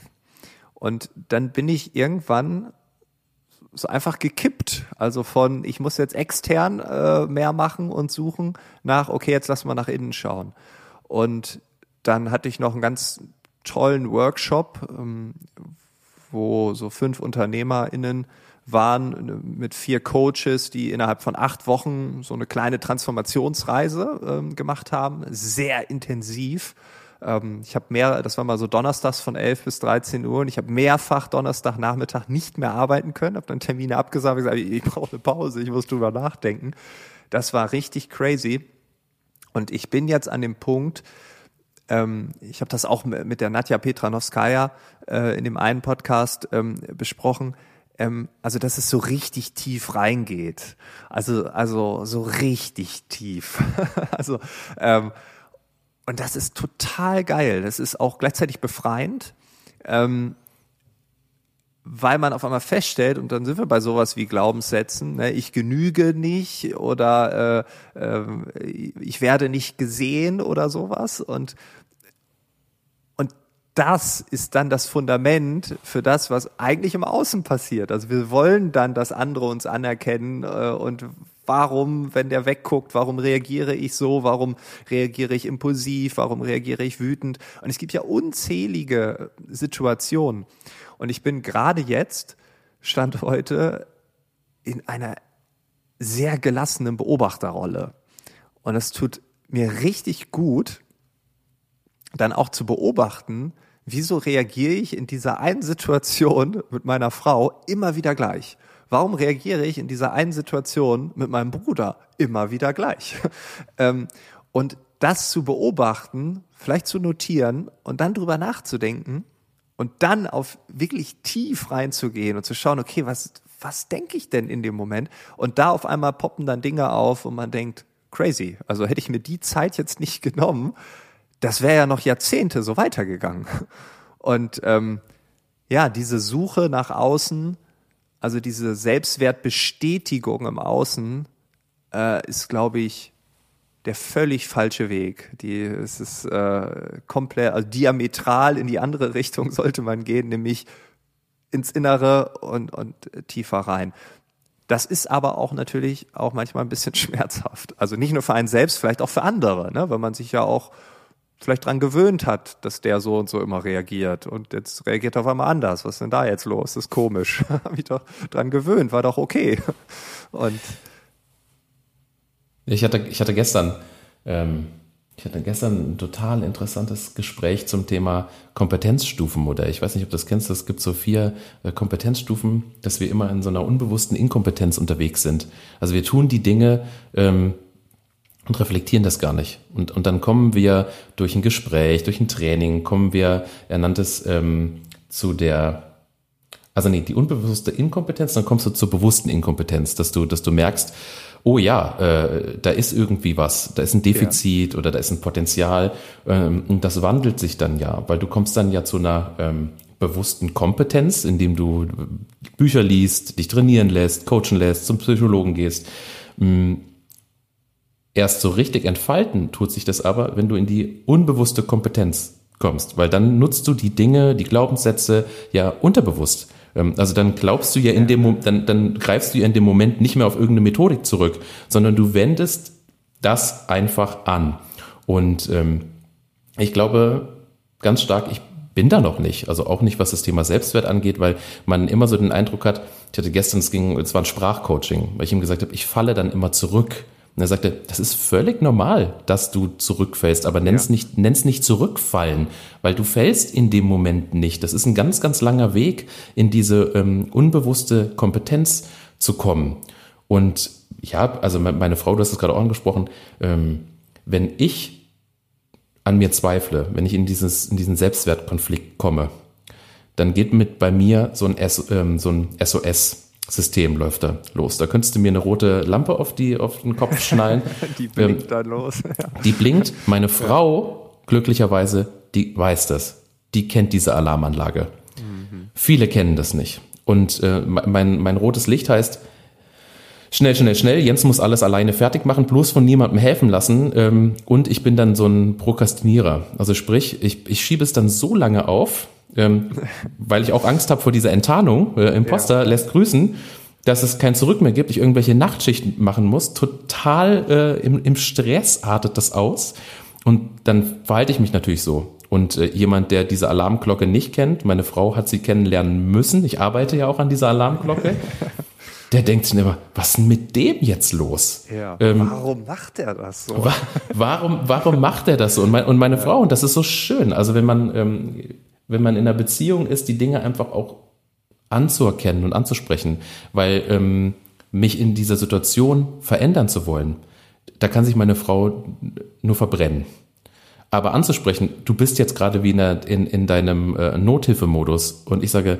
Und dann bin ich irgendwann so einfach gekippt. Also von, ich muss jetzt extern äh, mehr machen und suchen, nach, okay, jetzt lass mal nach innen schauen. Und dann hatte ich noch einen ganz tollen Workshop, ähm, wo so fünf UnternehmerInnen waren mit vier Coaches, die innerhalb von acht Wochen so eine kleine Transformationsreise ähm, gemacht haben. Sehr intensiv ähm, ich habe mehr, das war mal so donnerstags von 11 bis 13 Uhr und ich habe mehrfach Donnerstagnachmittag nicht mehr arbeiten können, habe dann Termine abgesagt, gesagt, ich, brauche eine Pause, ich muss drüber nachdenken. Das war richtig crazy. Und ich bin jetzt an dem Punkt, ähm, ich habe das auch mit der Nadja Petranowskaja äh, in dem einen Podcast ähm, besprochen, ähm, also dass es so richtig tief reingeht. Also, also so richtig tief. [laughs] also ähm, und das ist total geil. Das ist auch gleichzeitig befreiend. Ähm, weil man auf einmal feststellt, und dann sind wir bei sowas wie Glaubenssätzen, ne, ich genüge nicht oder äh, äh, ich werde nicht gesehen oder sowas. Und, und das ist dann das Fundament für das, was eigentlich im Außen passiert. Also wir wollen dann, dass andere uns anerkennen äh, und warum, wenn der wegguckt, warum reagiere ich so, warum reagiere ich impulsiv, warum reagiere ich wütend. Und es gibt ja unzählige Situationen. Und ich bin gerade jetzt, stand heute, in einer sehr gelassenen Beobachterrolle. Und es tut mir richtig gut, dann auch zu beobachten, wieso reagiere ich in dieser einen Situation mit meiner Frau immer wieder gleich? Warum reagiere ich in dieser einen Situation mit meinem Bruder immer wieder gleich? [laughs] Ähm, und das zu beobachten, vielleicht zu notieren und dann drüber nachzudenken, und dann auf wirklich tief reinzugehen und zu schauen, okay, was, was denke ich denn in dem Moment? Und da auf einmal poppen dann Dinge auf und man denkt, crazy. Also hätte ich mir die Zeit jetzt nicht genommen, das wäre ja noch Jahrzehnte so weitergegangen. [laughs] Und ähm, ja, diese Suche nach außen, also diese Selbstwertbestätigung im Außen, äh, ist, glaube ich, der völlig falsche Weg. Die, es ist äh, komplett, also diametral in die andere [laughs] Richtung sollte man gehen, nämlich ins Innere und, und tiefer rein. Das ist aber auch natürlich auch manchmal ein bisschen [laughs] schmerzhaft. Also nicht nur für einen selbst, vielleicht auch für andere, ne? weil man sich ja auch vielleicht dran gewöhnt hat, dass der so und so immer reagiert und jetzt reagiert er auf einmal anders. Was ist denn da jetzt los? Das ist komisch. [laughs] Hab ich doch dran gewöhnt, war doch okay. [laughs] Und ich hatte, ich hatte gestern, ähm, ich hatte gestern ein total interessantes Gespräch zum Thema Kompetenzstufenmodell. Ich weiß nicht, ob du das kennst. Es gibt so vier äh, Kompetenzstufen, dass wir immer in so einer unbewussten Inkompetenz unterwegs sind. Also wir tun die Dinge ähm, und reflektieren das gar nicht. Und, und dann kommen wir durch ein Gespräch, durch ein Training, kommen wir, er nannte es ähm, zu der also nee, die unbewusste Inkompetenz, dann kommst du zur bewussten Inkompetenz, dass du, dass du merkst, oh ja, äh, da ist irgendwie was, da ist ein Defizit ja. oder da ist ein Potenzial. Ähm, und das wandelt sich dann ja, weil du kommst dann ja zu einer ähm, bewussten Kompetenz, indem du Bücher liest, dich trainieren lässt, coachen lässt, zum Psychologen gehst. Ähm, erst so richtig entfalten tut sich das aber, wenn du in die unbewusste Kompetenz kommst, weil dann nutzt du die Dinge, die Glaubenssätze ja unterbewusst. Ähm, also dann glaubst du ja in dem, dann, dann greifst du ja in dem Moment nicht mehr auf irgendeine Methodik zurück, sondern du wendest das einfach an. Und ähm, ich glaube ganz stark, ich bin da noch nicht. Also auch nicht, was das Thema Selbstwert angeht, weil man immer so den Eindruck hat, ich hatte gestern, es ging, es war ein Sprachcoaching, weil ich ihm gesagt habe, ich falle dann immer zurück und er sagte, das ist völlig normal, dass du zurückfällst, aber nenn's ja. nicht, nenn's nicht zurückfallen, weil du fällst in dem Moment nicht. Das ist ein ganz, ganz langer Weg, in diese ähm, unbewusste Kompetenz zu kommen. Und ja, also meine Frau, du hast es gerade auch angesprochen, ähm, wenn ich an mir zweifle, wenn ich in, dieses, in diesen Selbstwertkonflikt komme, dann geht mit bei mir so ein, S, ähm, so ein SOS System läuft da los. Da könntest du mir eine rote Lampe auf, die, auf den Kopf schnallen. [laughs] die blinkt ähm, dann los. Die blinkt. Meine Frau, glücklicherweise, die weiß das. Die kennt diese Alarmanlage. Mhm. Viele kennen das nicht. Und äh, mein, mein rotes Licht heißt, schnell, schnell, schnell, Jens muss alles alleine fertig machen, bloß von niemandem helfen lassen. Ähm, und ich bin dann so ein Prokrastinierer. Also sprich, ich, ich schiebe es dann so lange auf, ähm, weil ich auch Angst habe vor dieser Enttarnung, äh, Imposter ja. lässt grüßen, dass es kein Zurück mehr gibt, ich irgendwelche Nachtschichten machen muss. Total äh, im, im Stress artet das aus. Und dann verhalte ich mich natürlich so. Und äh, jemand, der diese Alarmglocke nicht kennt, meine Frau hat sie kennenlernen müssen, ich arbeite ja auch an dieser Alarmglocke, [laughs] der denkt sich immer, was ist denn mit dem jetzt los? Ja, ähm, warum macht er das so? Wa warum, warum macht er das so? Und, mein, und meine ja. Frau, und das ist so schön, also wenn man ähm, wenn man in einer Beziehung ist, die Dinge einfach auch anzuerkennen und anzusprechen, weil ähm, mich in dieser Situation verändern zu wollen, da kann sich meine Frau nur verbrennen. Aber anzusprechen, du bist jetzt gerade wie in, in, in deinem äh, Nothilfemodus und ich sage,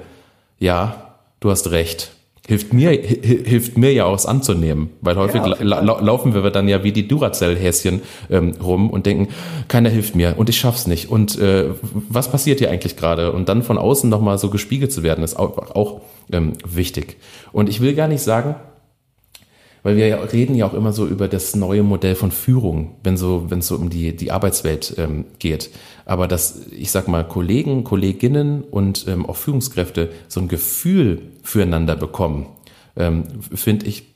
ja, du hast recht. Hilft mir, hilft mir ja auch es anzunehmen, weil häufig ja, la la laufen wir dann ja wie die Duracell-Häschen ähm, rum und denken, keiner hilft mir und ich schaff's nicht. Und äh, was passiert hier eigentlich gerade? Und dann von außen nochmal so gespiegelt zu werden, ist auch, auch ähm, wichtig. Und ich will gar nicht sagen, weil wir ja reden ja auch immer so über das neue Modell von Führung, wenn so, wenn es so um die, die Arbeitswelt ähm, geht. Aber dass, ich sag mal, Kollegen, Kolleginnen und ähm, auch Führungskräfte so ein Gefühl füreinander bekommen, ähm, finde ich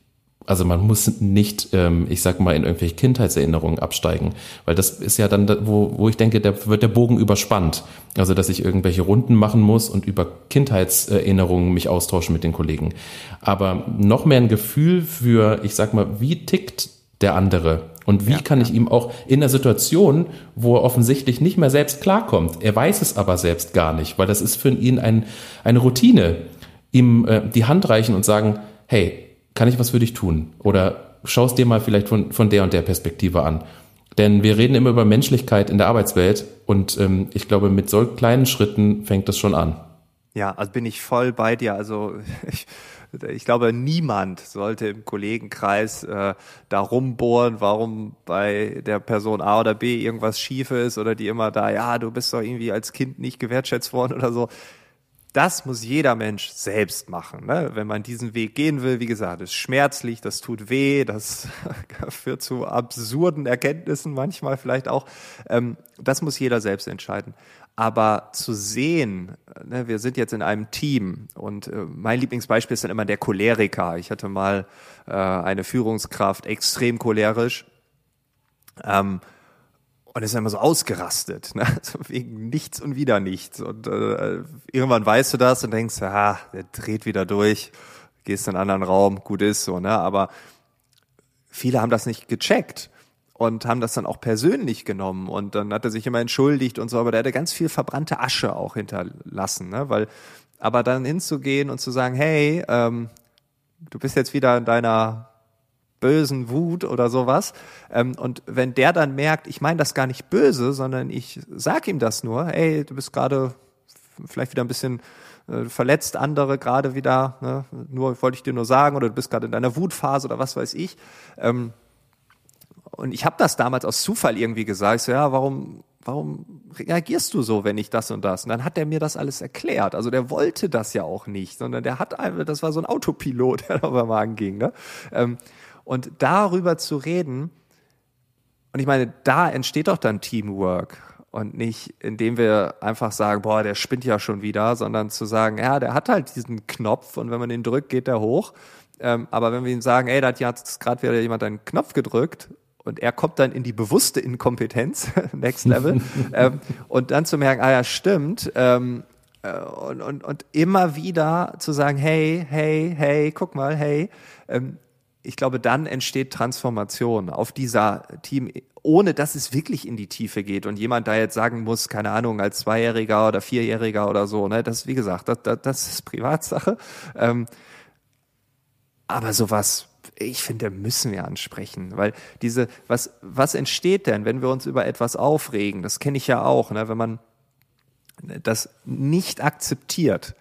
also man muss nicht, ähm, ich sag mal, in irgendwelche Kindheitserinnerungen absteigen, weil das ist ja dann, wo, wo ich denke, da wird der Bogen überspannt. Also dass ich irgendwelche Runden machen muss und über Kindheitserinnerungen mich austauschen mit den Kollegen. Aber noch mehr ein Gefühl für, ich sag mal, wie tickt der andere und wie ja, kann ich ihm auch in der Situation, wo er offensichtlich nicht mehr selbst klarkommt, er weiß es aber selbst gar nicht, weil das ist für ihn ein, eine Routine, ihm äh, die Hand reichen und sagen, hey, kann ich was für dich tun? Oder schau es dir mal vielleicht von, von der und der Perspektive an. Denn wir reden immer über Menschlichkeit in der Arbeitswelt und ähm, ich glaube, mit solch kleinen Schritten fängt das schon an. Ja, also bin ich voll bei dir. Also [laughs] ich, ich glaube, niemand sollte im Kollegenkreis äh, da rumbohren, warum bei der Person A oder B irgendwas schief ist oder die immer da, ja, du bist doch irgendwie als Kind nicht gewertschätzt worden oder so das muss jeder Mensch selbst machen. Ne? Wenn man diesen Weg gehen will, wie gesagt, ist schmerzlich, das tut weh, das [laughs] führt zu absurden Erkenntnissen manchmal vielleicht auch. Ähm, das muss jeder selbst entscheiden. Aber zu sehen, ne, wir sind jetzt in einem Team und äh, mein Lieblingsbeispiel ist dann immer der Choleriker. Ich hatte mal äh, eine Führungskraft extrem cholerisch. Ähm, und ist immer so ausgerastet, ne? [laughs] so wegen nichts und wieder nichts. Und äh, irgendwann weißt du das und denkst, ja, der dreht wieder durch, gehst in einen anderen Raum, gut ist so, ne? Aber viele haben das nicht gecheckt und haben das dann auch persönlich genommen und dann hat er sich immer entschuldigt und so, aber der hatte ganz viel verbrannte Asche auch hinterlassen, ne? Weil, aber dann hinzugehen und zu sagen, hey, ähm, du bist jetzt wieder in deiner bösen Wut oder sowas. Ähm, und wenn der dann merkt, ich meine das gar nicht böse, sondern ich sag ihm das nur, hey, du bist gerade vielleicht wieder ein bisschen äh, verletzt, andere gerade wieder, ne? nur wollte ich dir nur sagen, oder du bist gerade in deiner Wutphase oder was weiß ich. Ähm, und ich habe das damals aus Zufall irgendwie gesagt, ich so, ja, warum, warum reagierst du so, wenn ich das und das? Und dann hat er mir das alles erklärt. Also der wollte das ja auch nicht, sondern der hat einfach, das war so ein Autopilot, [laughs] der da mal anging. Ne? Ähm, und darüber zu reden, und ich meine, da entsteht doch dann Teamwork und nicht, indem wir einfach sagen, boah, der spinnt ja schon wieder, sondern zu sagen, ja, der hat halt diesen Knopf und wenn man ihn drückt, geht der hoch. Ähm, aber wenn wir ihm sagen, ey, da hat jetzt gerade wieder jemand einen Knopf gedrückt und er kommt dann in die bewusste Inkompetenz, [laughs] Next Level, [laughs] ähm, und dann zu merken, ah ja, stimmt, ähm, äh, und, und, und immer wieder zu sagen, hey, hey, hey, guck mal, hey, ähm, ich glaube, dann entsteht Transformation auf dieser Team, ohne dass es wirklich in die Tiefe geht und jemand da jetzt sagen muss, keine Ahnung, als Zweijähriger oder Vierjähriger oder so, ne, das, wie gesagt, das, das, das ist Privatsache. Ähm, aber sowas, ich finde, müssen wir ansprechen, weil diese, was, was entsteht denn, wenn wir uns über etwas aufregen? Das kenne ich ja auch, ne, wenn man das nicht akzeptiert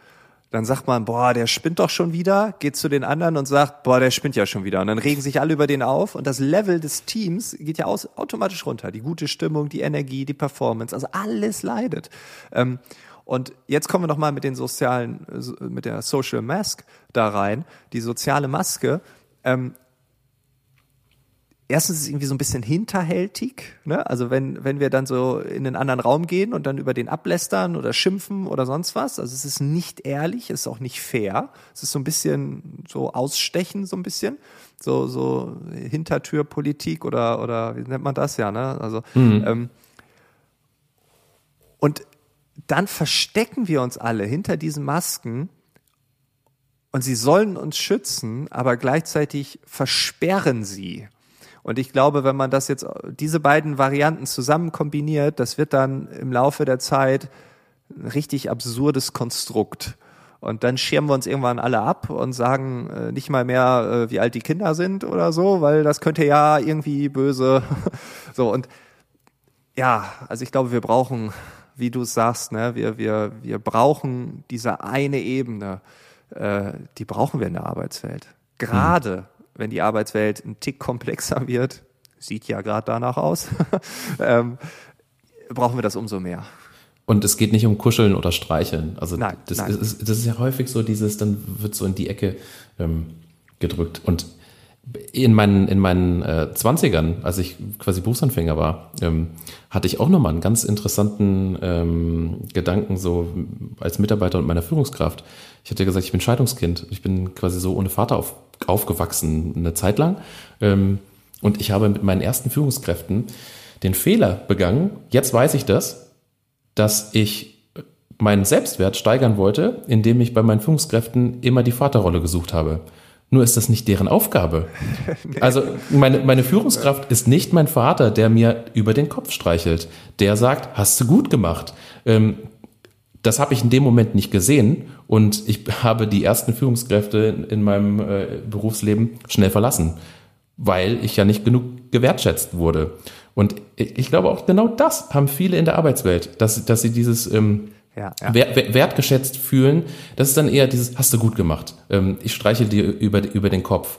dann sagt man, boah, der spinnt doch schon wieder, geht zu den anderen und sagt, boah, der spinnt ja schon wieder. Und dann regen sich alle über den auf und das Level des Teams geht ja aus, automatisch runter. Die gute Stimmung, die Energie, die Performance, also alles leidet. Ähm, und jetzt kommen wir nochmal mit den sozialen, mit der Social Mask da rein, die soziale Maske. Ähm, erstens ist es irgendwie so ein bisschen hinterhältig, ne? Also wenn, wenn wir dann so in den anderen Raum gehen und dann über den ablästern oder schimpfen oder sonst was, also es ist nicht ehrlich, es ist auch nicht fair. Es ist so ein bisschen so ausstechen, so ein bisschen. So, so Hintertürpolitik oder, oder wie nennt man das ja, ne? Also, mhm. ähm, und dann verstecken wir uns alle hinter diesen Masken und sie sollen uns schützen, aber gleichzeitig versperren sie. Und ich glaube, wenn man das jetzt, diese beiden Varianten zusammen kombiniert, das wird dann im Laufe der Zeit ein richtig absurdes Konstrukt. Und dann schirmen wir uns irgendwann alle ab und sagen äh, nicht mal mehr, äh, wie alt die Kinder sind oder so, weil das könnte ja irgendwie böse. [laughs] so und ja, also ich glaube, wir brauchen, wie du sagst, ne, wir wir wir brauchen diese eine Ebene, äh, die brauchen wir in der Arbeitswelt. Gerade mhm. Wenn die Arbeitswelt ein Tick komplexer wird, sieht ja gerade danach aus, [laughs] ähm, brauchen wir das umso mehr. Und es geht nicht um Kuscheln oder Streicheln. Also nein, das, nein. Ist, das ist ja häufig so dieses, dann wird so in die Ecke ähm, gedrückt. Und in meinen, in meinen äh, 20ern, als ich quasi Berufsanfänger war, ähm, hatte ich auch nochmal einen ganz interessanten ähm, Gedanken, so als Mitarbeiter und meiner Führungskraft. Ich hatte gesagt, ich bin Scheidungskind. Ich bin quasi so ohne Vater auf, aufgewachsen eine Zeit lang. Ähm, und ich habe mit meinen ersten Führungskräften den Fehler begangen, jetzt weiß ich das, dass ich meinen Selbstwert steigern wollte, indem ich bei meinen Führungskräften immer die Vaterrolle gesucht habe. Nur ist das nicht deren Aufgabe. [laughs] Also meine, meine Führungskraft ist nicht mein Vater, der mir über den Kopf streichelt. Der sagt, hast du gut gemacht. Ähm, das habe ich in dem Moment nicht gesehen und ich habe die ersten Führungskräfte in, in meinem äh, Berufsleben schnell verlassen, weil ich ja nicht genug gewertschätzt wurde. Und ich glaube auch genau das haben viele in der Arbeitswelt, dass, dass sie dieses ähm, ja, ja. wertgeschätzt fühlen. Das ist dann eher dieses, hast du gut gemacht. Ähm, ich streiche dir über, über den Kopf.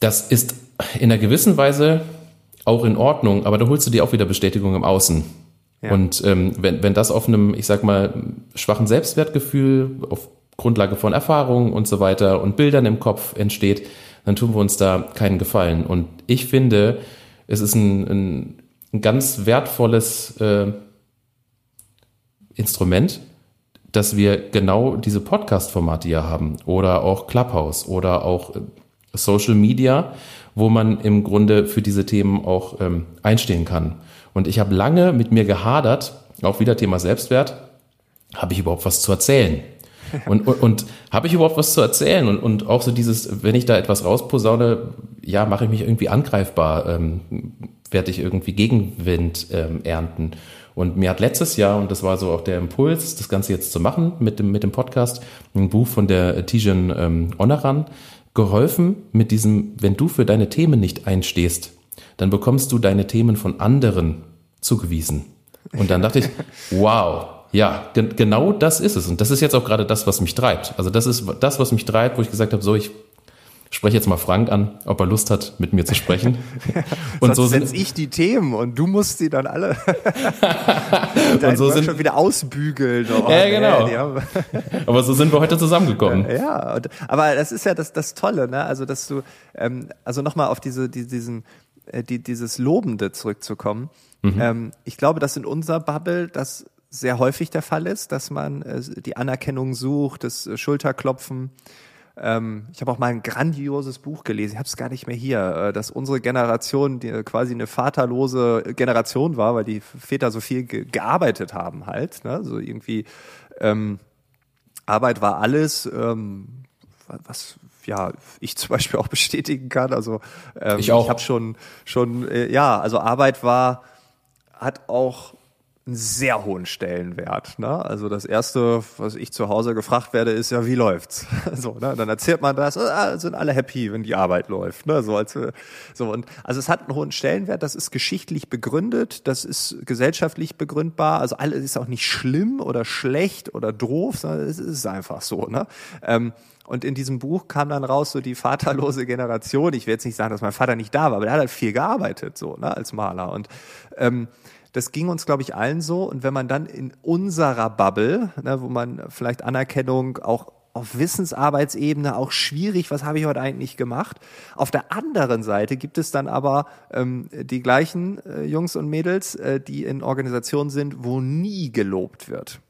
Das ist in einer gewissen Weise auch in Ordnung, aber da holst du dir auch wieder Bestätigung im Außen. Und ähm, wenn, wenn das auf einem, ich sag mal, schwachen Selbstwertgefühl, auf Grundlage von Erfahrungen und so weiter und Bildern im Kopf entsteht, dann tun wir uns da keinen Gefallen. Und ich finde, es ist ein, ein, ein ganz wertvolles äh, Instrument, dass wir genau diese Podcast-Formate hier haben oder auch Clubhouse oder auch äh, Social Media, wo man im Grunde für diese Themen auch ähm, einstehen kann. Und ich habe lange mit mir gehadert, auch wieder Thema Selbstwert, habe ich überhaupt was zu erzählen? [laughs] Und, und, und habe ich überhaupt was zu erzählen? Und, und auch so dieses, wenn ich da etwas rausposaune, ja, mache ich mich irgendwie angreifbar, ähm, werde ich irgendwie Gegenwind ähm, ernten. Und mir hat letztes Jahr, und das war so auch der Impuls, das Ganze jetzt zu machen mit dem, mit dem Podcast, ein Buch von der Tijan ähm, Onaran geholfen mit diesem, wenn du für deine Themen nicht einstehst, dann bekommst du deine Themen von anderen zugewiesen. Und dann dachte ich, [laughs] wow, ja, ge genau das ist es. Und das ist jetzt auch gerade das, was mich treibt. Also das ist das, was mich treibt, wo ich gesagt habe, so, ich spreche jetzt mal Frank an, ob er Lust hat, mit mir zu sprechen. [laughs] und so sind ich die Themen und du musst die dann alle [laughs] [laughs] und so sind schon wieder ausbügeln. Oh, ja, genau. Nee, aber so sind wir heute zusammengekommen. Ja, und, aber das ist ja das, das Tolle, ne? Also dass du, ähm, also nochmal auf diese, die, diesen, äh, die, dieses Lobende zurückzukommen. Mhm. Ähm, ich glaube, dass in unserer Bubble das sehr häufig der Fall ist, dass man äh, die Anerkennung sucht, das äh, Schulterklopfen ähm, ich habe auch mal ein grandioses Buch gelesen, ich habe es gar nicht mehr hier, äh, dass unsere Generation die, quasi eine vaterlose Generation war, weil die Väter so viel ge gearbeitet haben halt. Ne? So irgendwie ähm, Arbeit war alles, ähm, was ja ich zum Beispiel auch [laughs] bestätigen kann. Also ähm, ich, ich habe schon schon äh, ja, also Arbeit war hat auch einen sehr hohen Stellenwert. Ne? Also das erste, was ich zu Hause gefragt werde, ist ja, wie läuft's? [laughs] so, ne? Dann erzählt man das, ah, sind alle happy, wenn die Arbeit läuft. Ne? So als so und also es hat einen hohen Stellenwert. Das ist geschichtlich begründet, das ist gesellschaftlich begründbar. Also alles ist auch nicht schlimm oder schlecht oder doof, sondern es ist einfach so. Ne? Ähm, und in diesem Buch kam dann raus so die vaterlose Generation. Ich will jetzt nicht sagen, dass mein Vater nicht da war, aber der hat halt viel gearbeitet so ne, als Maler und ähm, das ging uns, glaube ich, allen so. Und wenn man dann in unserer Bubble, ne, wo man vielleicht Anerkennung auch auf Wissensarbeitsebene auch schwierig, was habe ich heute eigentlich gemacht. Auf der anderen Seite gibt es dann aber ähm, die gleichen äh, Jungs und Mädels, äh, die in Organisationen sind, wo nie gelobt wird.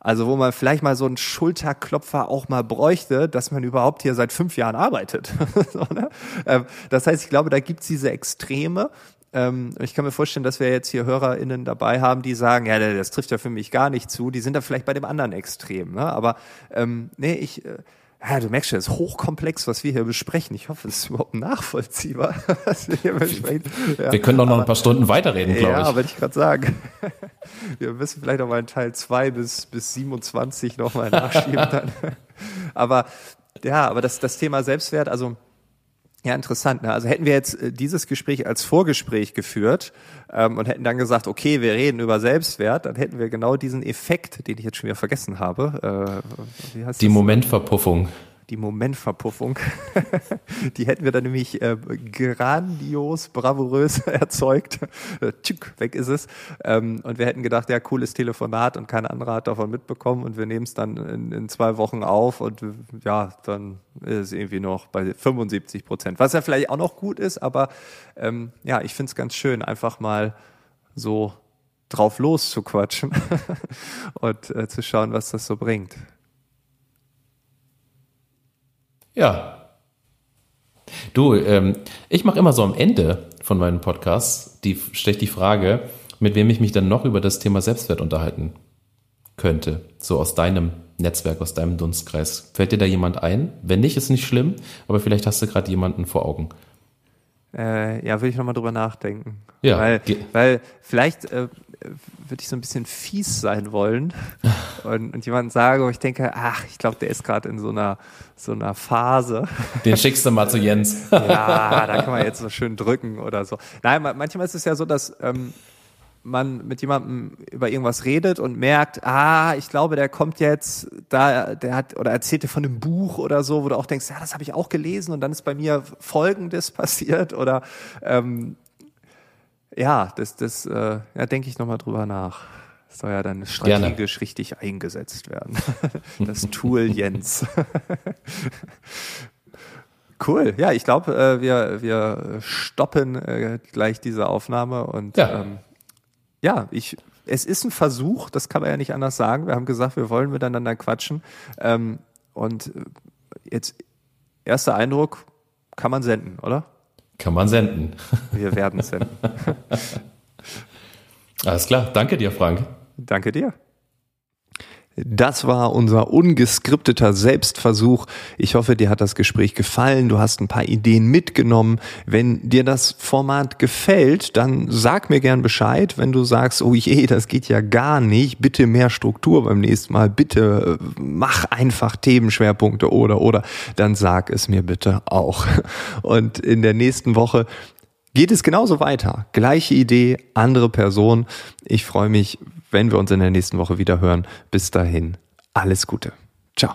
Also wo man vielleicht mal so einen Schulterklopfer auch mal bräuchte, dass man überhaupt hier seit fünf Jahren arbeitet. [laughs] so, ne? ähm, das heißt, ich glaube, da gibt's diese Extreme ähm, ich kann mir vorstellen, dass wir jetzt hier HörerInnen dabei haben, die sagen, ja, das trifft ja für mich gar nicht zu. Die sind da vielleicht bei dem anderen Extrem. Ne? Aber ähm, nee, ich... Äh, ja, du merkst schon, es ist hochkomplex, was wir hier besprechen. Ich hoffe, es ist überhaupt nachvollziehbar, [laughs] was wir hier besprechen. Ja, wir können doch noch aber, ein paar Stunden weiterreden, glaube ja, ich. Ja, wollte ich gerade sagen. [laughs] Wir müssen vielleicht noch mal in Teil 2 bis, bis 27 noch mal nachschieben dann. [laughs] Aber ja, aber das, das Thema Selbstwert, also Ja, interessant. Ne? Also hätten wir jetzt äh, dieses Gespräch als Vorgespräch geführt ähm, und hätten dann gesagt, okay, wir reden über Selbstwert, dann hätten wir genau diesen Effekt, den ich jetzt schon wieder vergessen habe. Äh, wie heißt Die das? Momentverpuffung die Momentverpuffung. [laughs] die hätten wir dann nämlich äh, grandios, bravourös [laughs] erzeugt. Äh, tschück, weg ist es. Ähm, und wir hätten gedacht, ja, cooles Telefonat und kein anderer hat davon mitbekommen und wir nehmen es dann in, in, zwei Wochen auf und ja, dann ist es irgendwie noch bei 75 Prozent. Was ja vielleicht auch noch gut ist, aber ähm, ja, ich finde es ganz schön, einfach mal so drauf loszuquatschen [laughs] und äh, zu schauen, was das so bringt. Ja. Du, ähm, ich mache immer so am Ende von meinen Podcasts, die stelle die Frage, mit wem ich mich dann noch über das Thema Selbstwert unterhalten könnte. So aus deinem Netzwerk, aus deinem Dunstkreis. Fällt dir da jemand ein? Wenn nicht, ist nicht schlimm, aber vielleicht hast du gerade jemanden vor Augen. Äh, ja, würde ich nochmal drüber nachdenken. Ja. Weil, weil vielleicht äh, würde ich so ein bisschen fies sein wollen [laughs] und, und jemand sagen, wo ich denke, ach, ich glaube, der ist gerade in so einer, so einer Phase. Den schickst du mal zu Jens. [laughs] ja, da kann man jetzt so schön drücken oder so. Nein, manchmal ist es ja so, dass ähm, man mit jemandem über irgendwas redet und merkt, ah, ich glaube, der kommt jetzt, da, der hat oder erzählt dir von einem Buch oder so, wo du auch denkst, ja, das habe ich auch gelesen und dann ist bei mir Folgendes [laughs] passiert oder ähm, ja, das, das, äh, ja, denke ich nochmal drüber nach. Das soll ja dann strategisch Gerne. richtig eingesetzt werden. [laughs] Das Tool Jens. [laughs] Cool. Ja, ich glaube, äh, wir, wir stoppen äh, gleich diese Aufnahme und ja. Ähm, ja, ich, es ist ein Versuch, das kann man ja nicht anders sagen. Wir haben gesagt, wir wollen miteinander quatschen. Ähm, und äh, jetzt, erster Eindruck, kann man senden, oder? Kann man senden. [laughs] Wir werden senden. Alles klar. Danke dir, Frank. Danke dir. Das war unser ungeskripteter Selbstversuch. Ich hoffe, dir hat das Gespräch gefallen. Du hast ein paar Ideen mitgenommen. Wenn dir das Format gefällt, dann sag mir gern Bescheid. Wenn du sagst, oh je, das geht ja gar nicht, bitte mehr Struktur beim nächsten Mal. Bitte äh, mach einfach Themenschwerpunkte oder, oder, dann sag es mir bitte auch. Und in der nächsten Woche geht es genauso weiter. Gleiche Idee, andere Person. Ich freue mich, wenn wir uns in der nächsten Woche wieder hören. Bis dahin, alles Gute. Ciao.